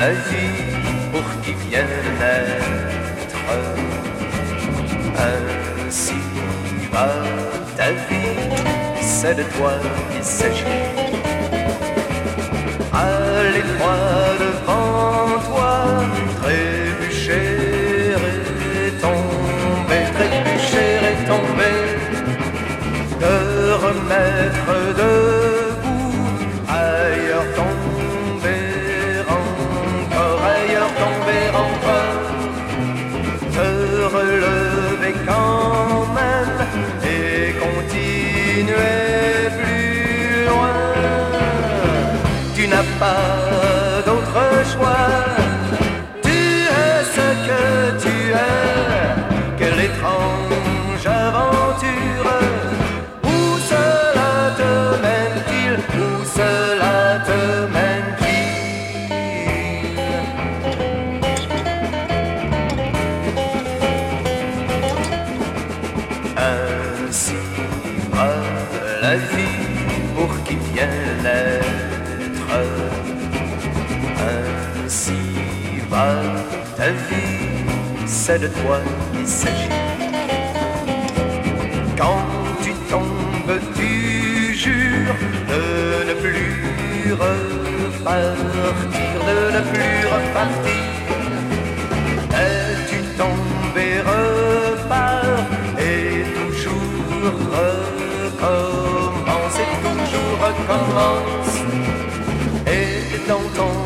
la vie pour qui vient naître. Ainsi va ta vie, c'est de toi qu'il s'agit. Allez droit devant toi, trébucher et tomber, trébucher et tomber, te remettre debout, Tu n'as pas d'autre choix. Tu es ce que tu es. Quelle étrange aventure. Où cela te mène-t-il? Où cela te mène-t-il? Ainsi va la vie pour qui vient. Ainsi va ta vie, c'est de toi qu'il s'agit. Quand tu tombes, tu jures de ne plus repartir, de ne plus repartir. Et tu tombes et repars et toujours recommence et toujours recommence. Et dans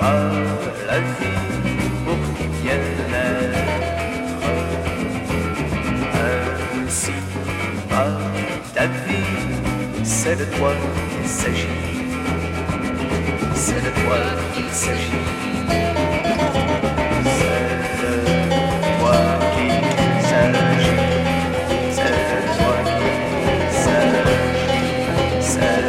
va la vie pour qui vient naître. Ainsi va ta vie, c'est de toi qu'il s'agit. C'est de toi qu'il s'agit. C'est